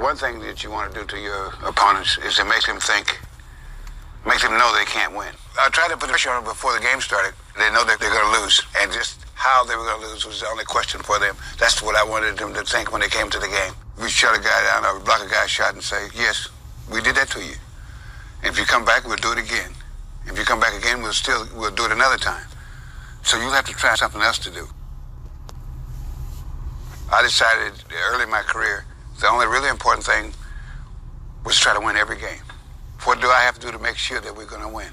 One thing that you want to do to your opponents is to make them think, make them know they can't win. I tried to put pressure on them before the game started. They know that they're going to lose, and just how they were going to lose was the only question for them. That's what I wanted them to think when they came to the game. We shut a guy down or block a guy's shot and say, yes, we did that to you. If you come back, we'll do it again. If you come back again, we'll still we'll do it another time. So you'll have to try something else to do. I decided early in my career the only really important thing was try to win every game. What do I have to do to make sure that we're going to win?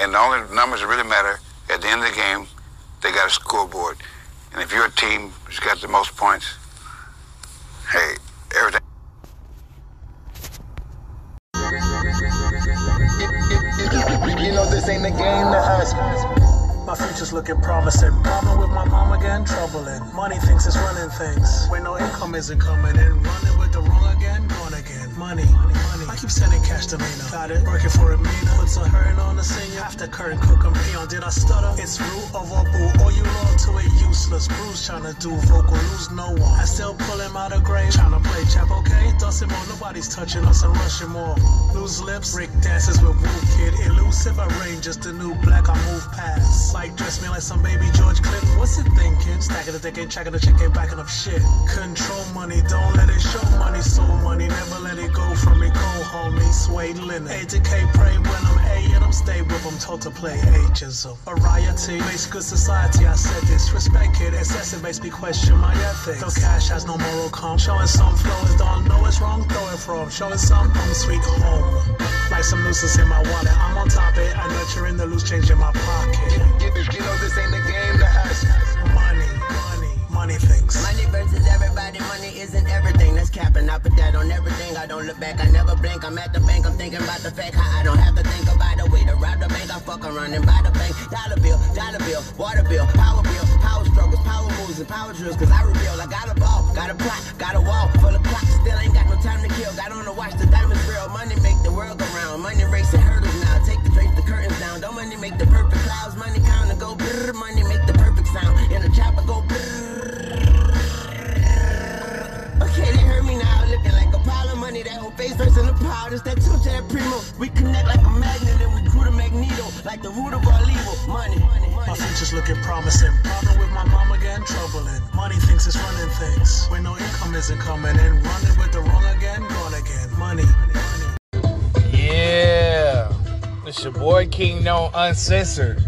And the only numbers that really matter at the end of the game, they got a scoreboard. And if your team has got the most points, hey, everything. You know this ain't a game to us. My future's looking promising. Problem with my mom again, troubling. Money thinks it's running things. When no income isn't coming in. Running with the wrong again, gone again. Money, money, money. I keep sending cash to Mina. Got it, working for a Mina. After curtain cook and peon. Did I stutter? It's root of a boo. All you loyal to it, useless. Bruce trying to do vocal, lose no one. I still pull him out of grave. Trying to play chap, okay? Dust him more. Nobody's touching us and rushing more. Lose lips, Rick dances with Woo Kid. Elusive, I range, just a new black I move past. Like dress me like some baby George Clinton. What's it thinking? Stacking the deck, ain't checking the check, ain't backing up shit. Control money, don't let it show money. Soul money, never let it go from me. Go homie, suede linen. K, pray when I'm A and I'm stay with them. Told to play agents of variety. Makes good society, I said this. Respect it, excessive makes me question my ethics. Though cash has no moral calm. Showing some flow is don't know it's wrong, throw from. Showing some home sweet home. Like some nuisance in my wallet. I'm on top it, I nurturing the loose change in my pocket. You, know this ain't a game to us. Money, things. Money versus everybody, money isn't everything. That's capping. I put that on everything. I don't look back, I never blink. I'm at the bank, I'm thinking about the fact how I don't have to think about the way to rob the bank. I fuck around and buy the bank. Dollar bill, dollar bill, water bill, power bill, power struggles, power moves, and power drills. Cause I reveal I got a ball, Looking promising. Problem with my mom again, troubling. Money thinks it's running things. When no income isn't coming in. Running with the wrong again, gone again. Money. Yeah. It's your boy Kingknown Uncensored.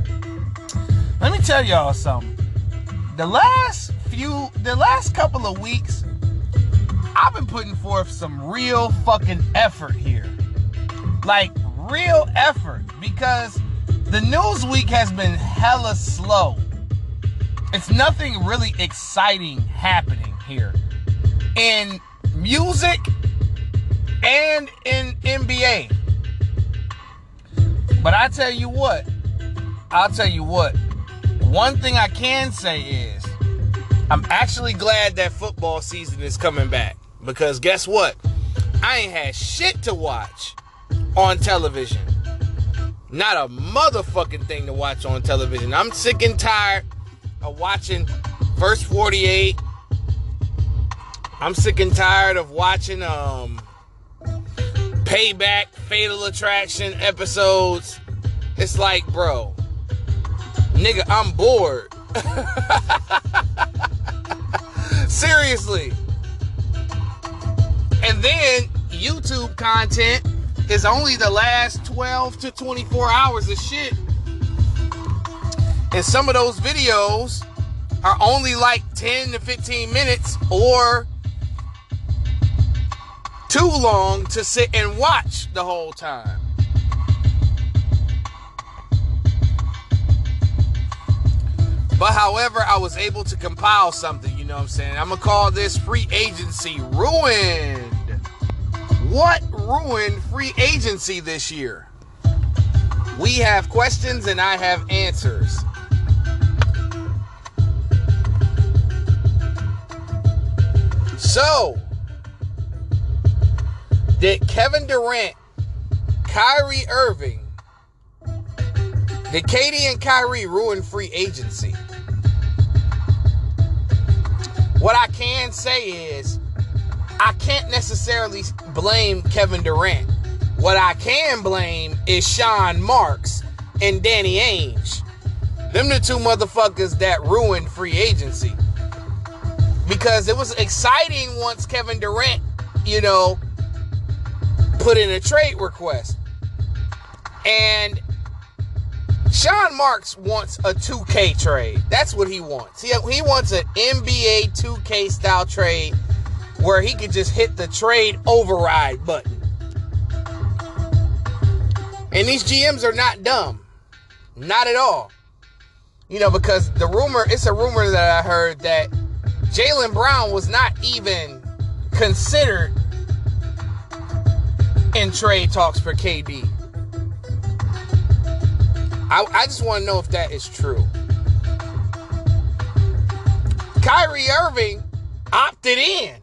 Let me tell y'all something. The last few, the last couple of weeks, I've been putting forth some real fucking effort here. Like, real effort. Because the news week has been hella slow. It's nothing really exciting happening here. In music and in NBA. But I tell you what, I'll tell you what. One thing I can say is I'm actually glad that football season is coming back. Because guess what? I ain't had shit to watch on television. Not a motherfucking thing to watch on television. I'm sick and tired of watching First 48. I'm sick and tired of watching um Payback, Fatal Attraction episodes. It's like, bro, nigga, I'm bored. Seriously. And then YouTube content is only the last 12 to 24 hours of shit. And some of those videos are only like 10 to 15 minutes or too long to sit and watch the whole time. But however, I was able to compile something, you know what I'm saying? I'm gonna call this free agency ruined. What ruined free agency this year? We have questions and I have answers. So, did Kevin Durant, Kyrie Irving, did KD and Kyrie ruin free agency? What I can say is, I can't necessarily blame Kevin Durant. What I can blame is Sean Marks and Danny Ainge. Them the two motherfuckers that ruined free agency. Because it was exciting once Kevin Durant, you know, put in a trade request. And Sean Marks wants a 2K trade. That's what he wants. He, he wants an NBA 2K style trade where he could just hit the trade override button. And these GMs are not dumb. Not at all. You know, because the rumor, it's a rumor that I heard that Jaylen Brown was not even considered in trade talks for KD. I, I just want to know if that is true. Kyrie Irving opted in.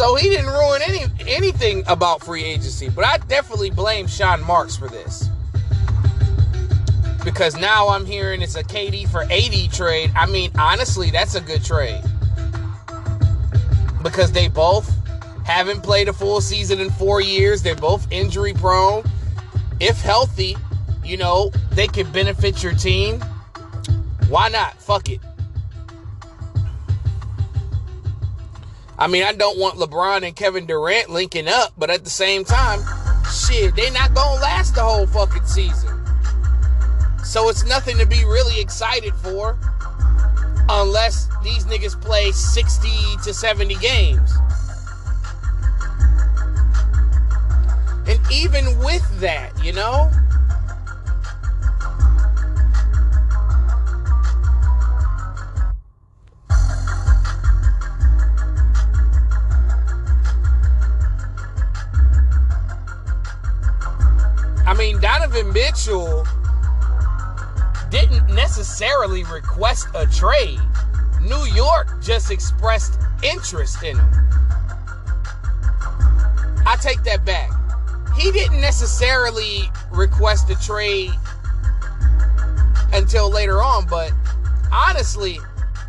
So he didn't ruin any anything about free agency. But I definitely blame Sean Marks for this. Because now I'm hearing it's a KD for AD trade. I mean, honestly, that's a good trade. Because they both haven't played a full season in four years. They're both injury prone. If healthy, you know, they could benefit your team. Why not? Fuck it. I mean, I don't want LeBron and Kevin Durant linking up, but at the same time, shit, they not gonna last the whole fucking season. So it's nothing to be really excited for unless these niggas play 60 to 70 games. And even with that, you know, Donovan Mitchell didn't necessarily request a trade. New York just expressed interest in him. I take that back. He didn't necessarily request a trade until later on, but honestly,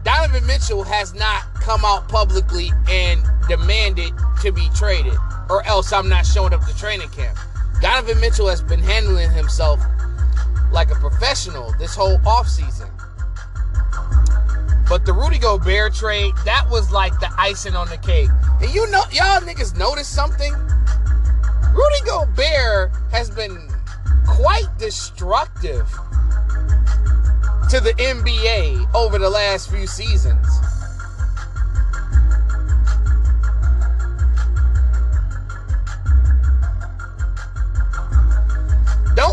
Donovan Mitchell has not come out publicly and demanded to be traded, or else I'm not showing up to training camp. Donovan Mitchell has been handling himself like a professional this whole offseason. But the Rudy Gobert trade, that was like the icing on the cake. And you know, y'all niggas notice something? Rudy Gobert has been quite destructive to the NBA over the last few seasons.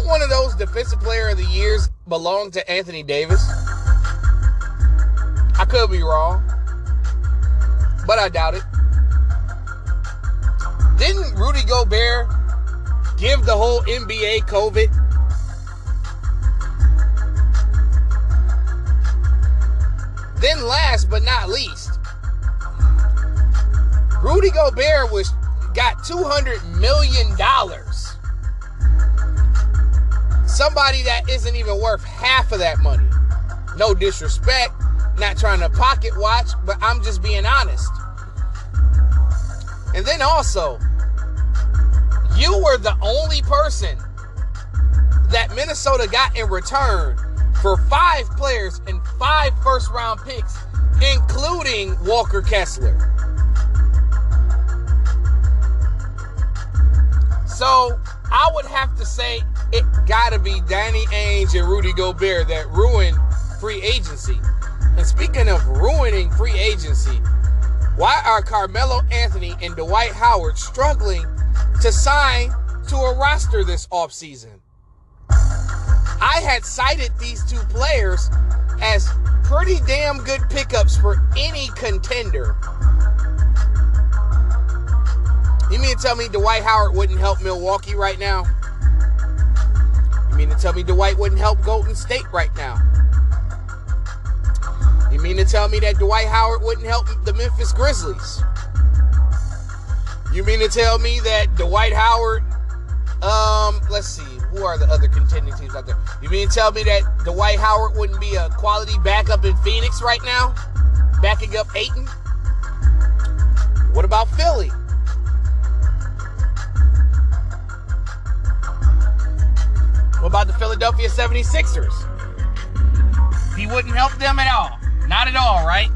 One of those defensive player of the years belong to Anthony Davis? I could be wrong, but I doubt it. Didn't Rudy Gobert give the whole NBA COVID? Then last but not least, Rudy Gobert was got 200 million dollars somebody that isn't even worth half of that money. No disrespect, not trying to pocket watch, but I'm just being honest. And then also, you were the only person that Minnesota got in return for five players and five first round picks, including Walker Kessler. So I would have to say it gotta be Danny Ainge and Rudy Gobert that ruined free agency. And speaking of ruining free agency, why are Carmelo Anthony and Dwight Howard struggling to sign to a roster this offseason? I had cited these two players as pretty damn good pickups for any contender. You mean to tell me Dwight Howard wouldn't help Milwaukee right now? You mean to tell me Dwight wouldn't help Golden State right now? You mean to tell me that Dwight Howard wouldn't help the Memphis Grizzlies? You mean to tell me that Dwight Howard, um, let's see, who are the other contending teams out there? You mean to tell me that Dwight Howard wouldn't be a quality backup in Phoenix right now? Backing up Ayton? What about Philly? What about the Philadelphia 76ers? He wouldn't help them at all. Not at all, right?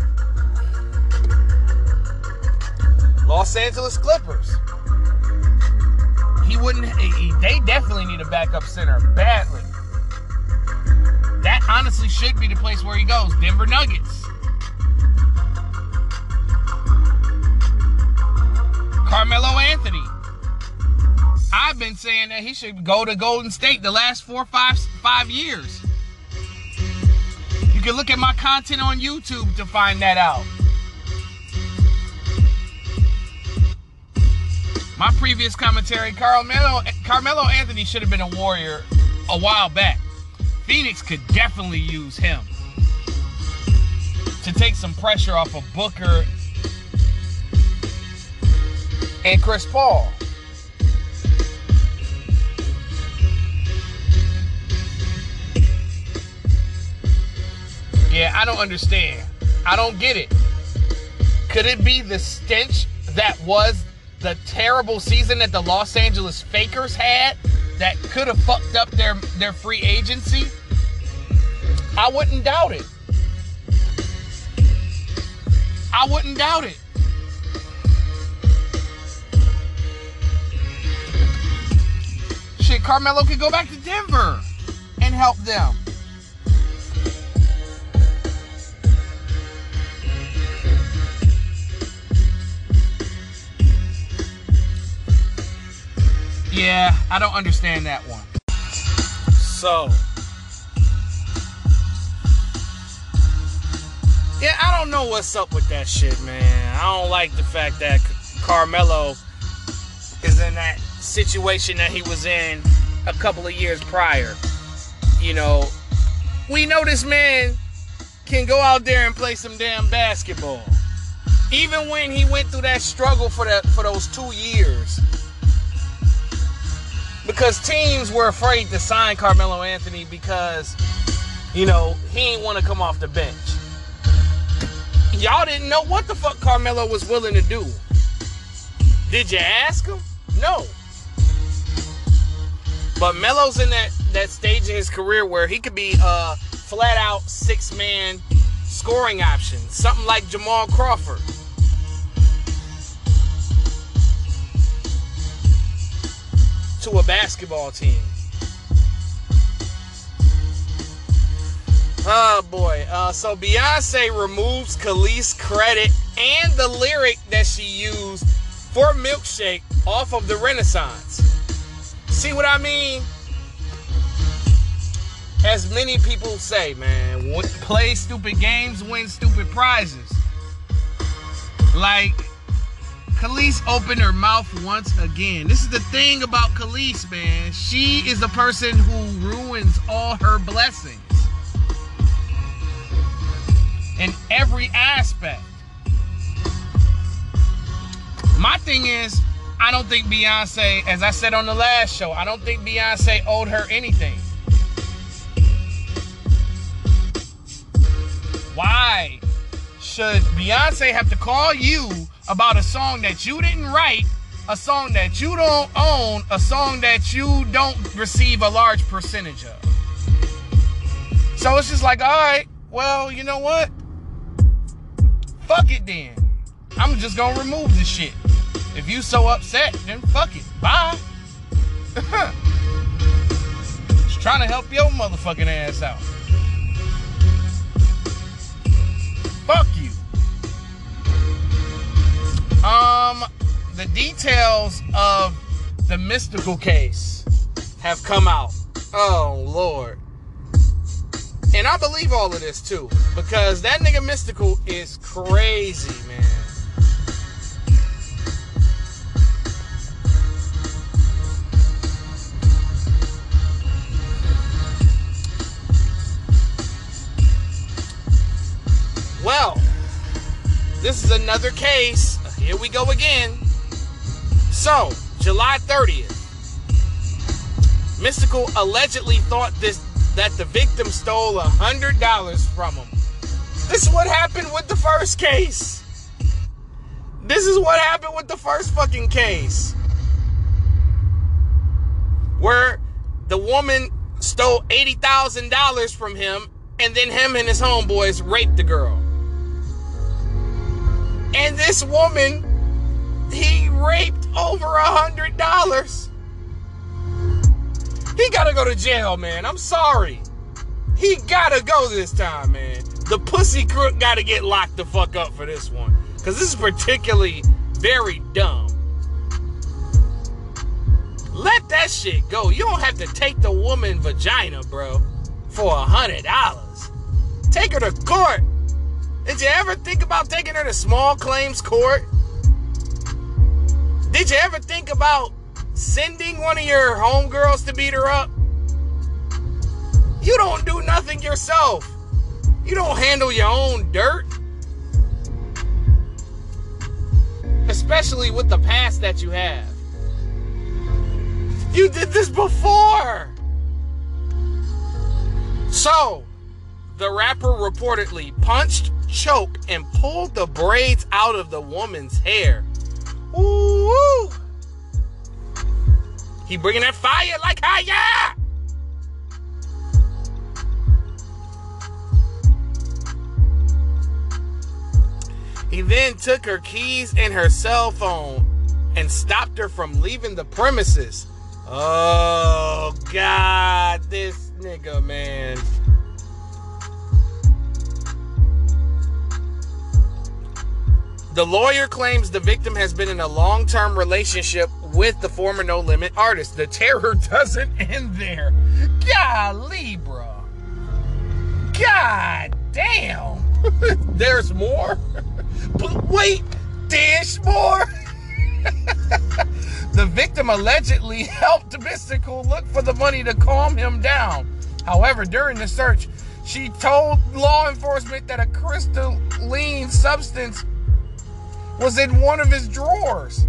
Los Angeles Clippers. He wouldn't. He, they definitely need a backup center badly. That honestly should be the place where he goes. Denver Nuggets. Carmelo Anthony. I've been saying that he should go to Golden State the last four, five, five years. You can look at my content on YouTube to find that out. My previous commentary, Carmelo, Carmelo Anthony should have been a warrior a while back. Phoenix could definitely use him to take some pressure off of Booker and Chris Paul. Yeah, I don't understand. I don't get it. Could it be the stench that was the terrible season that the Los Angeles Fakers had that could have fucked up their, their free agency? I wouldn't doubt it. I wouldn't doubt it. Shit, Carmelo could go back to Denver and help them. Yeah, I don't understand that one. So, yeah, I don't know what's up with that shit, man. I don't like the fact that Carmelo is in that situation that he was in a couple of years prior. You know, we know this man can go out there and play some damn basketball. Even when he went through that struggle for that for those two years because teams were afraid to sign Carmelo Anthony because, you know, he ain't want to come off the bench. Y'all didn't know what the fuck Carmelo was willing to do. Did you ask him? No. But Melo's in that that stage in his career where he could be a flat out six man scoring option, something like Jamal Crawford. To a basketball team. Oh boy. Uh, so Beyonce removes Kelis credit and the lyric that she used for Milkshake off of the Renaissance. See what I mean? As many people say, man, play stupid games, win stupid prizes. Like, Kelis opened her mouth once again. This is the thing about Kelis, man. She is the person who ruins all her blessings in every aspect. My thing is, I don't think Beyonce, as I said on the last show, I don't think Beyonce owed her anything. Why should Beyonce have to call you about a song that you didn't write, a song that you don't own, a song that you don't receive a large percentage of. So it's just like, all right, well, you know what? Fuck it then. I'm just gonna remove the shit. If you so upset, then fuck it. Bye. just trying to help your motherfucking ass out. Fuck you. Um, the details of the Mystikal case have come out. Oh Lord. And I believe all of this too. Because that nigga Mystikal is crazy, man. Well, this is another case here we go again. So, July 30th. Mystikal allegedly thought this that the victim stole a hundred dollars from him. This is what happened with the first case. This is what happened with the first fucking case. Where the woman stole $80,000 from him and then him and his homeboys raped the girl. And this woman, he raped over a hundred dollars. He gotta go to jail, man. I'm sorry. He gotta go this time, man. The pussy crook gotta get locked the fuck up for this one. Cause this is particularly very dumb. Let that shit go. You don't have to take the woman vagina, bro, for a hundred dollars. Take her to court. Did you ever think about taking her to small claims court? Did you ever think about sending one of your homegirls to beat her up? You don't do nothing yourself. You don't handle your own dirt. Especially with the past that you have. You did this before. So, the rapper reportedly punched, choked, and pulled the braids out of the woman's hair. Ooh. He bringing that fire like higher. He then took her keys and her cell phone and stopped her from leaving the premises. Oh, God, this nigga, man. The lawyer claims the victim has been in a long term relationship with the former No Limit artist. The terror doesn't end there. Golly, bro. God damn. There's more? But wait, there's more. the victim allegedly helped Mystikal look for the money to calm him down. However, during the search, she told law enforcement that a crystalline substance was in one of his drawers.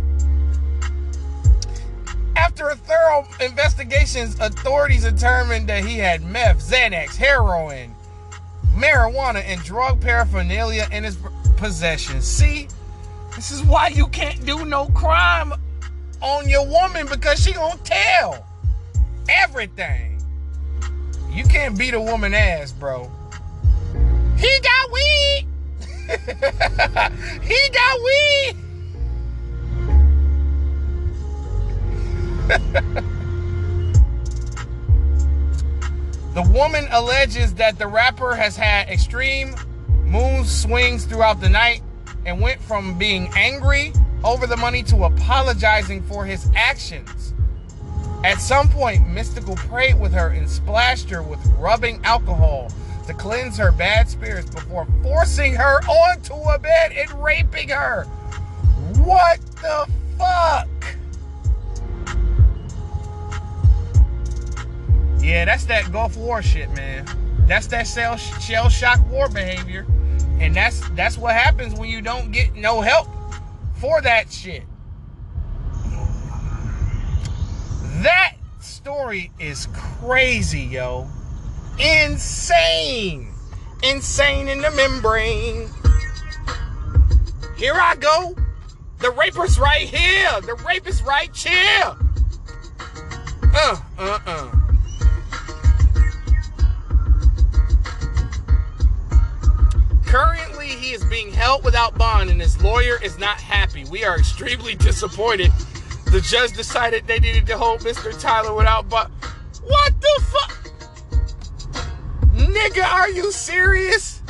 After a thorough investigation, authorities determined that he had meth, Xanax, heroin, marijuana, and drug paraphernalia in his possession. See, this is why you can't do no crime on your woman because she gonna tell everything. You can't beat a woman ass, bro. He got weed. he got weed. the woman alleges that the rapper has had extreme mood swings throughout the night and went from being angry over the money to apologizing for his actions. At some point, Mystikal prayed with her and splashed her with rubbing alcohol to cleanse her bad spirits before forcing her onto a bed and raping her. What the fuck? Yeah, that's that Gulf War shit, man. That's that shell, shell shock war behavior. And that's that's what happens when you don't get no help for that shit. That story is crazy, yo. Insane. Insane in the membrane. Here I go. The rapist right here. The rapist right here. Uh, uh, uh. Currently, he is being held without bond, and his lawyer is not happy. We are extremely disappointed. The judge decided they needed to hold Mr. Tyler without bond. What the fuck? Nigga, are you serious?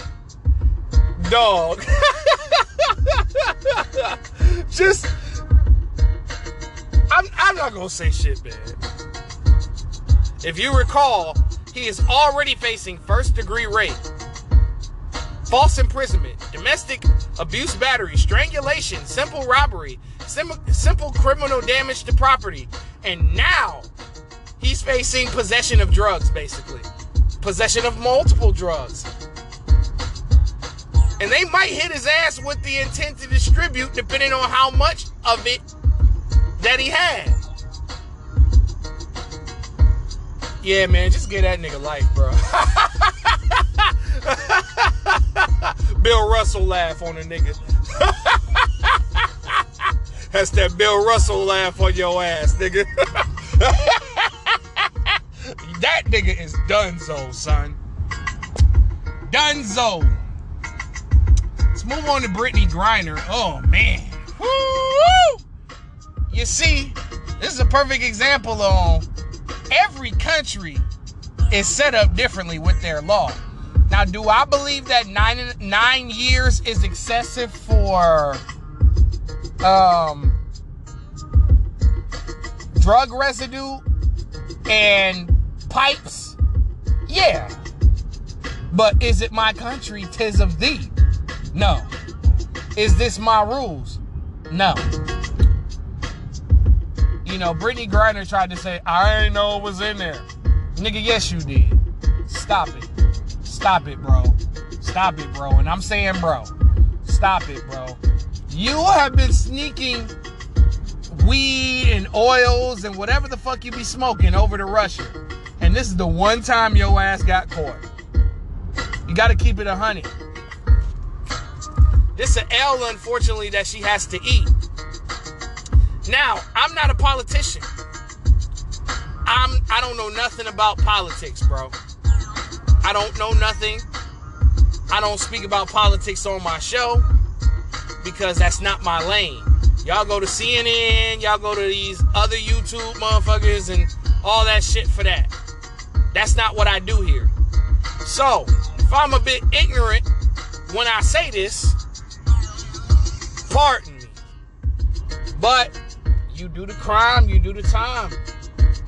Dog. Just, I'm, I'm not gonna say shit, man. If you recall, he is already facing first degree rape false imprisonment, domestic abuse battery, strangulation, simple robbery, sim- simple criminal damage to property. And now he's facing possession of drugs, basically. Possession of multiple drugs. And they might hit his ass with the intent to distribute, depending on how much of it that he had. Yeah, man, just get that nigga life, bro. Bill Russell laugh on a nigga. That's that Bill Russell laugh on your ass, nigga. that nigga is Dunzo, son. Dunzo. Let's move on to Brittany Griner. Oh man. Woo! You see, this is a perfect example of every country is set up differently with their law. Now, do I believe that nine nine years is excessive for um drug residue and pipes? Yeah. But is it my country, tis of thee? No. Is this my rules? No. You know, Brittany Griner tried to say, I ain't know it was in there. Nigga, yes, you did. Stop it. Stop it, bro. Stop it, bro. And I'm saying, bro, stop it, bro. You have been sneaking weed and oils and whatever the fuck you be smoking over to Russia. And this is the one time your ass got caught. You got to keep it a honey. This is an L, unfortunately, that she has to eat. Now, I'm not a politician. I'm I don't know nothing about politics, bro. I don't know nothing. I don't speak about politics on my show because that's not my lane. Y'all go to CNN, y'all go to these other YouTube motherfuckers and all that shit for that. That's not what I do here. So, if I'm a bit ignorant when I say this, pardon me. But you do the crime, you do the time.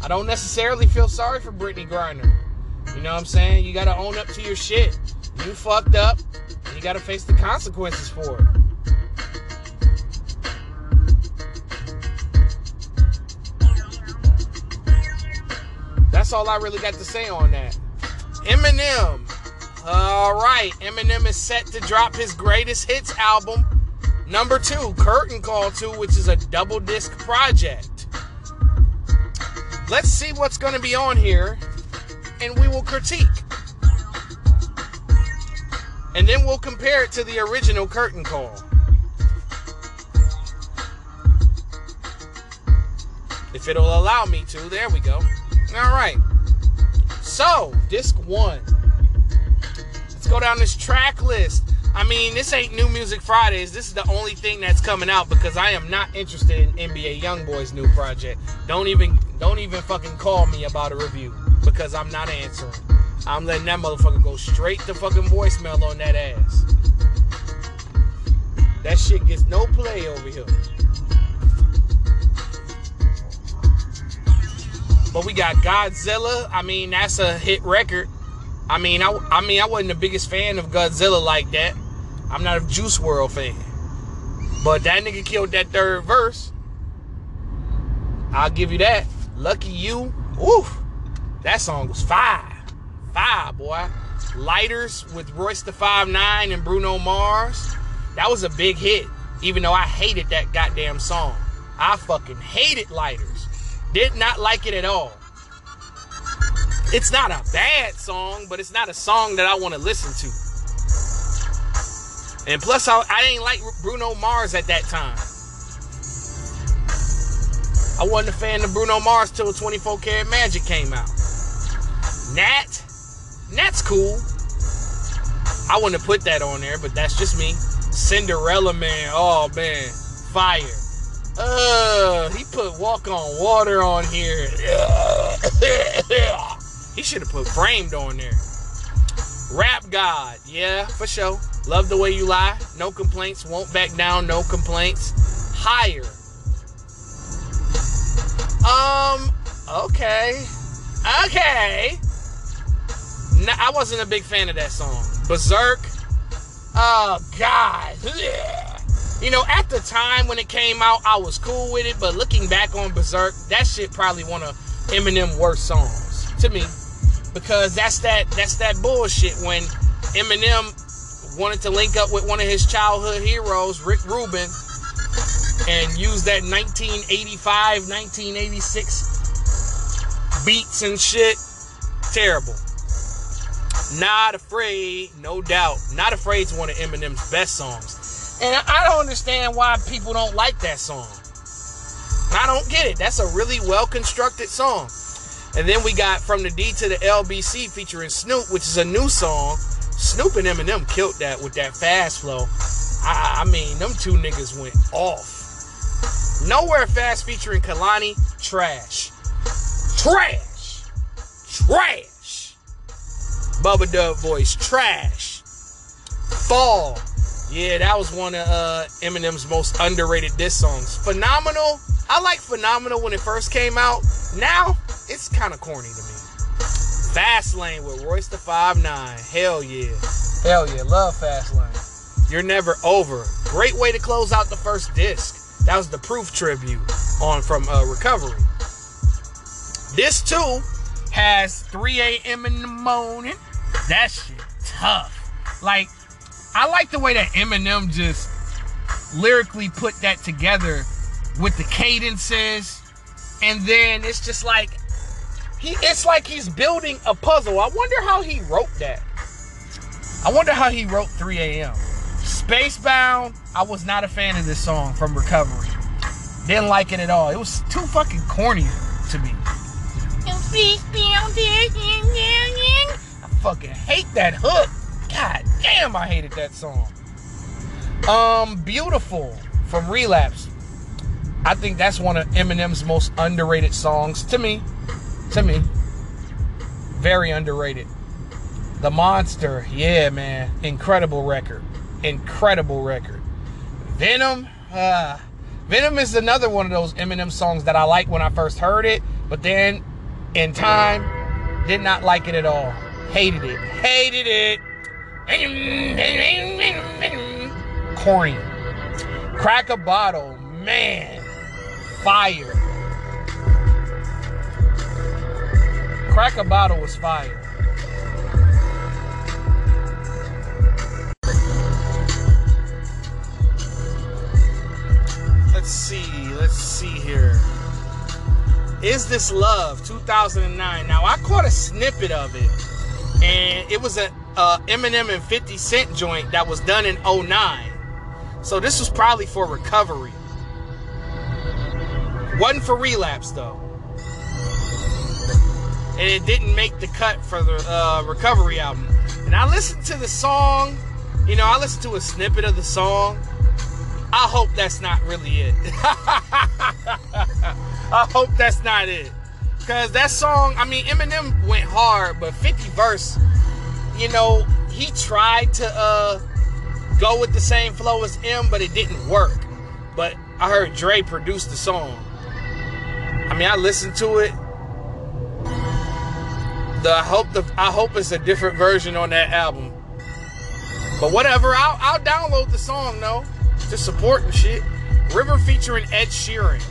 I don't necessarily feel sorry for Brittany Griner. You know what I'm saying? You gotta own up to your shit. You fucked up, and you gotta face the consequences for it. That's all I really got to say on that. Eminem. All right, Eminem is set to drop his greatest hits album, number two, Curtain Call 2, which is a double disc project. Let's see what's going to be on here, and we will critique. And then we'll compare it to the original Curtain Call. If it'll allow me to, there we go. All right. So, disc one. Let's go down this track list. I mean, this ain't New Music Fridays. This is the only thing that's coming out because I am not interested in NBA YoungBoy's new project. Don't even don't even fucking call me about a review because I'm not answering. I'm letting that motherfucker go straight to fucking voicemail on that ass. That shit gets no play over here. But we got Godzilla. I mean, that's a hit record. I mean, I, I mean, I wasn't the biggest fan of Godzilla like that. I'm not a Juice WRLD fan. But that nigga killed that third verse. I'll give you that. Lucky you. Oof. That song was fire. Fire, boy. Lighters with Royce the Five Nine and Bruno Mars. That was a big hit. Even though I hated that goddamn song. I fucking hated Lighters. Did not like it at all. It's not a bad song, but it's not a song that I want to listen to. And plus, I, I ain't like Bruno Mars at that time. I wasn't a fan of Bruno Mars till 24 Karat Magic came out. Nat, Nat's cool. I wouldn't have put that on there, but that's just me. Cinderella Man, oh man, fire. Uh, he put Walk on Water on here. he should have put Framed on there. Rap God, yeah, for sure. Love the way you lie. No complaints. Won't back down. No complaints. Higher. Um. Okay. Okay. Nah, I wasn't a big fan of that song. Berserk. Oh God. You know, at the time when it came out, I was cool with it, but looking back on Berserk, that shit probably one of Eminem worst songs to me. Because that's that that's that bullshit when Eminem wanted to link up with one of his childhood heroes, Rick Rubin, and use that 1985, 1986 beats and shit. Terrible. Not afraid, no doubt. Not afraid is one of Eminem's best songs. And I don't understand why people don't like that song. I don't get it. That's a really well constructed song. And then we got From the D to the LBC featuring Snoop, which is a new song. Snoop and Eminem killed that with that fast flow. I, I mean, them two niggas went off. Nowhere Fast featuring Kehlani, trash. Trash. Trash. Bubba Dub voice, trash. Fall. Yeah, that was one of uh, Eminem's most underrated diss songs. Phenomenal. I like Phenomenal when it first came out. Now, it's kind of corny to me. Fast Lane with Royce the Five Nine. Hell yeah. Hell yeah. Love Fast Lane. You're never over. Great way to close out the first disc. That was the proof tribute on from uh, Recovery. This too has 3 a.m. in the morning. That shit tough. Like, I like the way that Eminem just lyrically put that together with the cadences. And then it's just like he it's like he's building a puzzle. I wonder how he wrote that. I wonder how he wrote 3 a.m. Spacebound, I was not a fan of this song from Recovery. Didn't like it at all. It was too fucking corny to me. I fucking hate that hook. God damn, I hated that song. Um, Beautiful from Relapse. I think that's one of Eminem's most underrated songs to me. To me. Very underrated. The Monster, yeah, man. Incredible record. Incredible record. Venom, uh, Venom is another one of those Eminem songs that I like when I first heard it, but then in time, did not like it at all. Hated it. Hated it. Corny. Crack a bottle, man. Fire. Crack a bottle was fire. Let's see. Let's see here. Is This Love 2009. Now, I caught a snippet of it, and it was a uh, Eminem and 50 Cent joint that was done in 09. So, this was probably for recovery. Wasn't for relapse, though. And it didn't make the cut for the uh, recovery album. And I listened to the song, you know, I listened to a snippet of the song. I hope that's not really it. I hope that's not it. Cause that song, I mean, Eminem went hard, but 50 verse, you know, he tried to uh go with the same flow as M, but it didn't work. But I heard Dre produce the song. I mean, I listened to it. The I hope the I hope it's a different version on that album. But whatever, I'll I'll download the song though to support and shit. River featuring Ed Sheeran.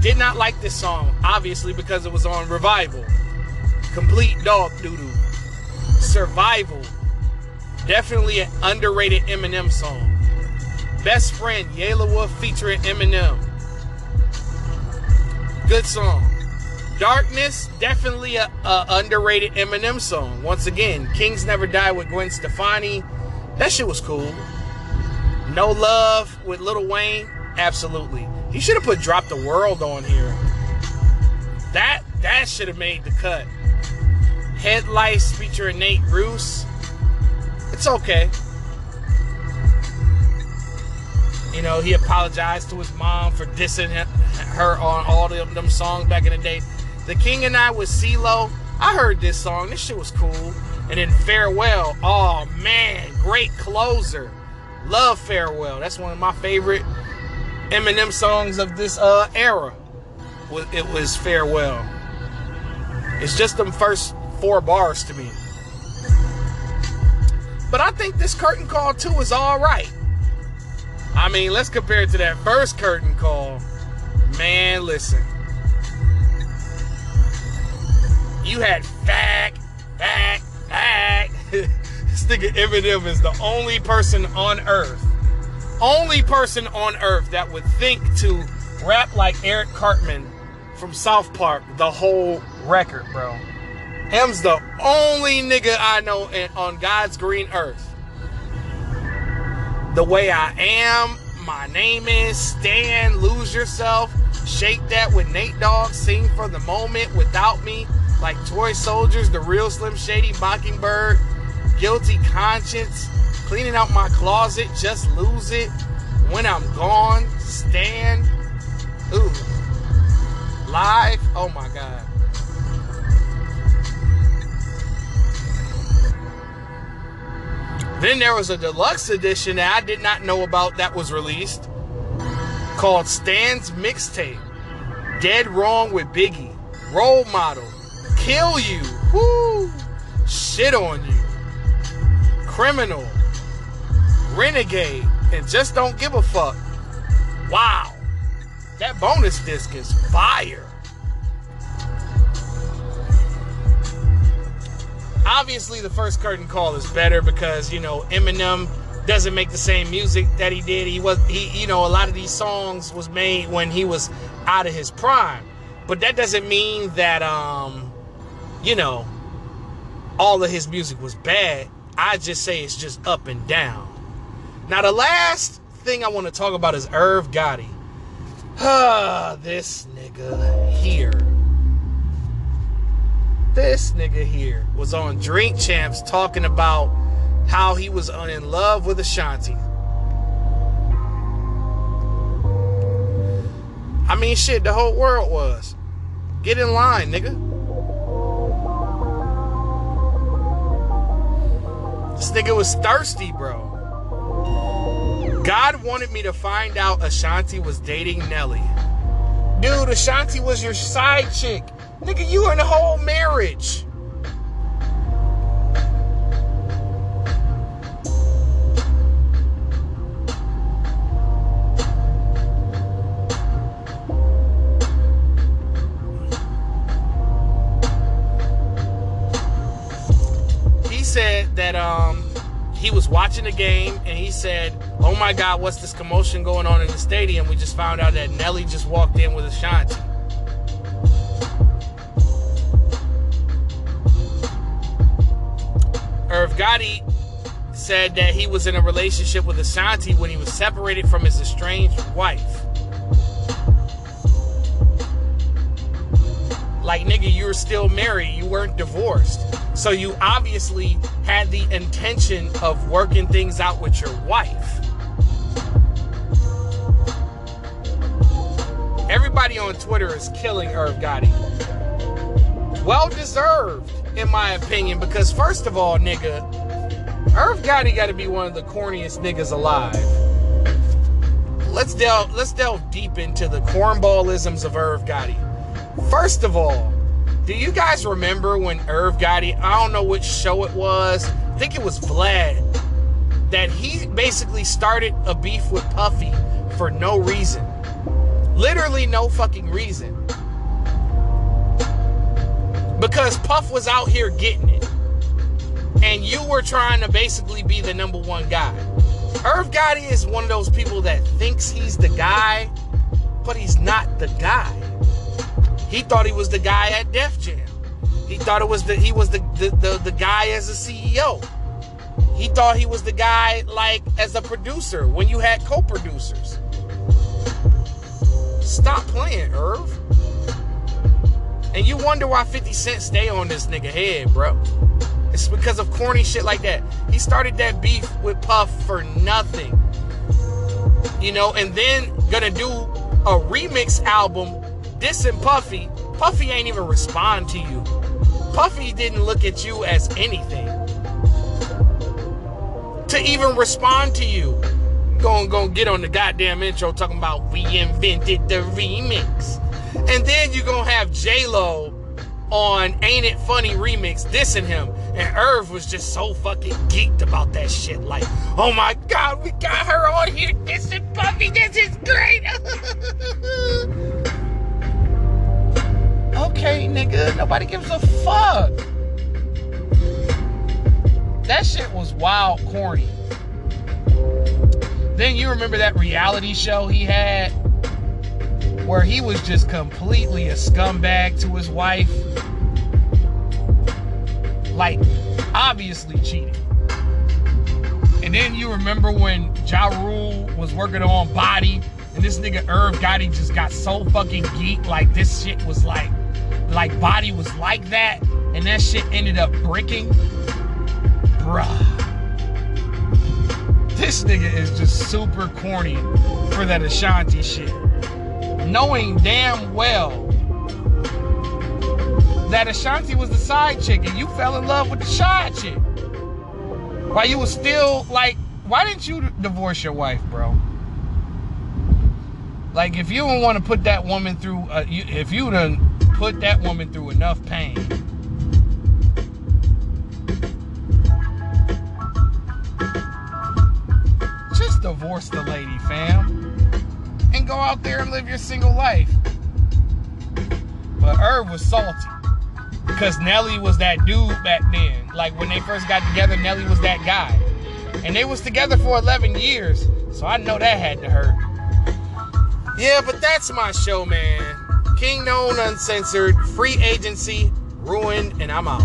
Did not like this song, obviously, because it was on Revival. Complete dog doodoo. Survival. Definitely an underrated Eminem song. Best Friend, Yelawolf featuring Eminem. Good song. Darkness, definitely a, a underrated Eminem song. Once again, Kings Never Die with Gwen Stefani. That shit was cool. No Love with Lil Wayne, absolutely. He should have put Drop the World on here. That that should have made the cut. Headlights featuring Nate Ruess. It's okay. You know, he apologized to his mom for dissing her on all of them songs back in the day. The King and I with CeeLo. I heard this song. This shit was cool. And then Farewell. Oh man, great closer. Love Farewell. That's one of my favorite Eminem songs of this uh, era. It was Farewell. It's just them first four bars to me. But I think this curtain call too is all right. I mean, let's compare it to that first curtain call. Man, listen. You had fact, fact, fact. this nigga Eminem is the only person on earth, only person on earth that would think to rap like Eric Cartman from South Park the whole record, bro. Him's the only nigga I know in, on God's green earth. The way I am, my name is Stan, lose yourself. Shake That with Nate Dogg, Sing for the Moment, Without Me, like Toy Soldiers, The Real Slim Shady, Mockingbird, Guilty Conscience, Cleaning Out My Closet, Just Lose It, When I'm Gone, Stan, ooh, Live, oh my God. Then there was a deluxe edition that I did not know about that was released called Stan's Mixtape. Dead Wrong with Biggie. Role Model. Kill You. Woo. Shit on You. Criminal. Renegade. And Just Don't Give a Fuck. Wow. That bonus disc is fire. Obviously the first curtain call is better because you know Eminem doesn't make the same music that he did. He was he you know a lot of these songs was made when he was out of his prime. But that doesn't mean that um you know all of his music was bad. I just say it's just up and down. Now the last thing I want to talk about is Irv Gotti. Ah, this nigga here this nigga here was on Drink Champs talking about how he was in love with Ashanti. I mean, shit, the whole world was. Get in line, nigga. This nigga was thirsty, bro. God wanted me to find out Ashanti was dating Nelly. Dude, Ashanti was your side chick. Nigga, you in a whole marriage. He said that um he was watching the game and he said, "Oh my God, what's this commotion going on in the stadium?" We just found out that Nelly just walked in with a Ashanti. Said that he was in a relationship with Ashanti when he was separated from his estranged wife. Like, nigga, you were still married, you weren't divorced. So you obviously had the intention of working things out with your wife. Everybody on Twitter is killing Irv Gotti. Well deserved in my opinion, because first of all, nigga, Irv Gotti got to be one of the corniest niggas alive. Let's delve let's delve deep into the cornballisms of Irv Gotti. First of all, do you guys remember when Irv Gotti, I don't know which show it was, I think it was Vlad, that he basically started a beef with Puffy for no reason. Literally no fucking reason because Puff was out here getting it. And you were trying to basically be the number one guy. Irv Gotti is one of those people that thinks he's the guy, but he's not the guy. He thought he was the guy at Def Jam. He thought it was the he was the the, the, the guy as a CEO. He thought he was the guy like as a producer when you had co-producers. Stop playing, Irv. And you wonder why 50 Cent stay on this nigga head, bro. It's because of corny shit like that. He started that beef with Puff for nothing. You know, and then gonna do a remix album dissing Puffy. Puffy ain't even respond to you. Puffy didn't look at you as anything. To even respond to you. Going go get on the goddamn intro talking about we invented the remix. And then you're gonna have J-Lo on Ain't It Funny remix dissing him. And Irv was just so fucking geeked about that shit. Like, oh my god, we got her on here dissing Puffy. This is great. okay, nigga, nobody gives a fuck. That shit was wild corny. Then you remember that reality show he had where he was just completely a scumbag to his wife. Like, obviously cheating. And then you remember when Ja Rule was working on Body, and this nigga Irv Gotti just got so fucking geek, like this shit was like, like body was like that, and that shit ended up breaking. Bruh. This nigga is just super corny for that Ashanti shit. Knowing damn well that Ashanti was the side chick and you fell in love with the side chick. While you was still like, why didn't you divorce your wife, bro? Like, if you don't want to put that woman through, uh, you, if you done put that woman through enough pain, just divorce the lady, fam, and go out there and live your single life. But Irv was salty because Nelly was that dude back then. Like when they first got together, Nelly was that guy, and they was together for 11 years. So I know that had to hurt. Yeah, but that's my show, man. Kingknown Uncensored, free agency, ruined, and I'm out.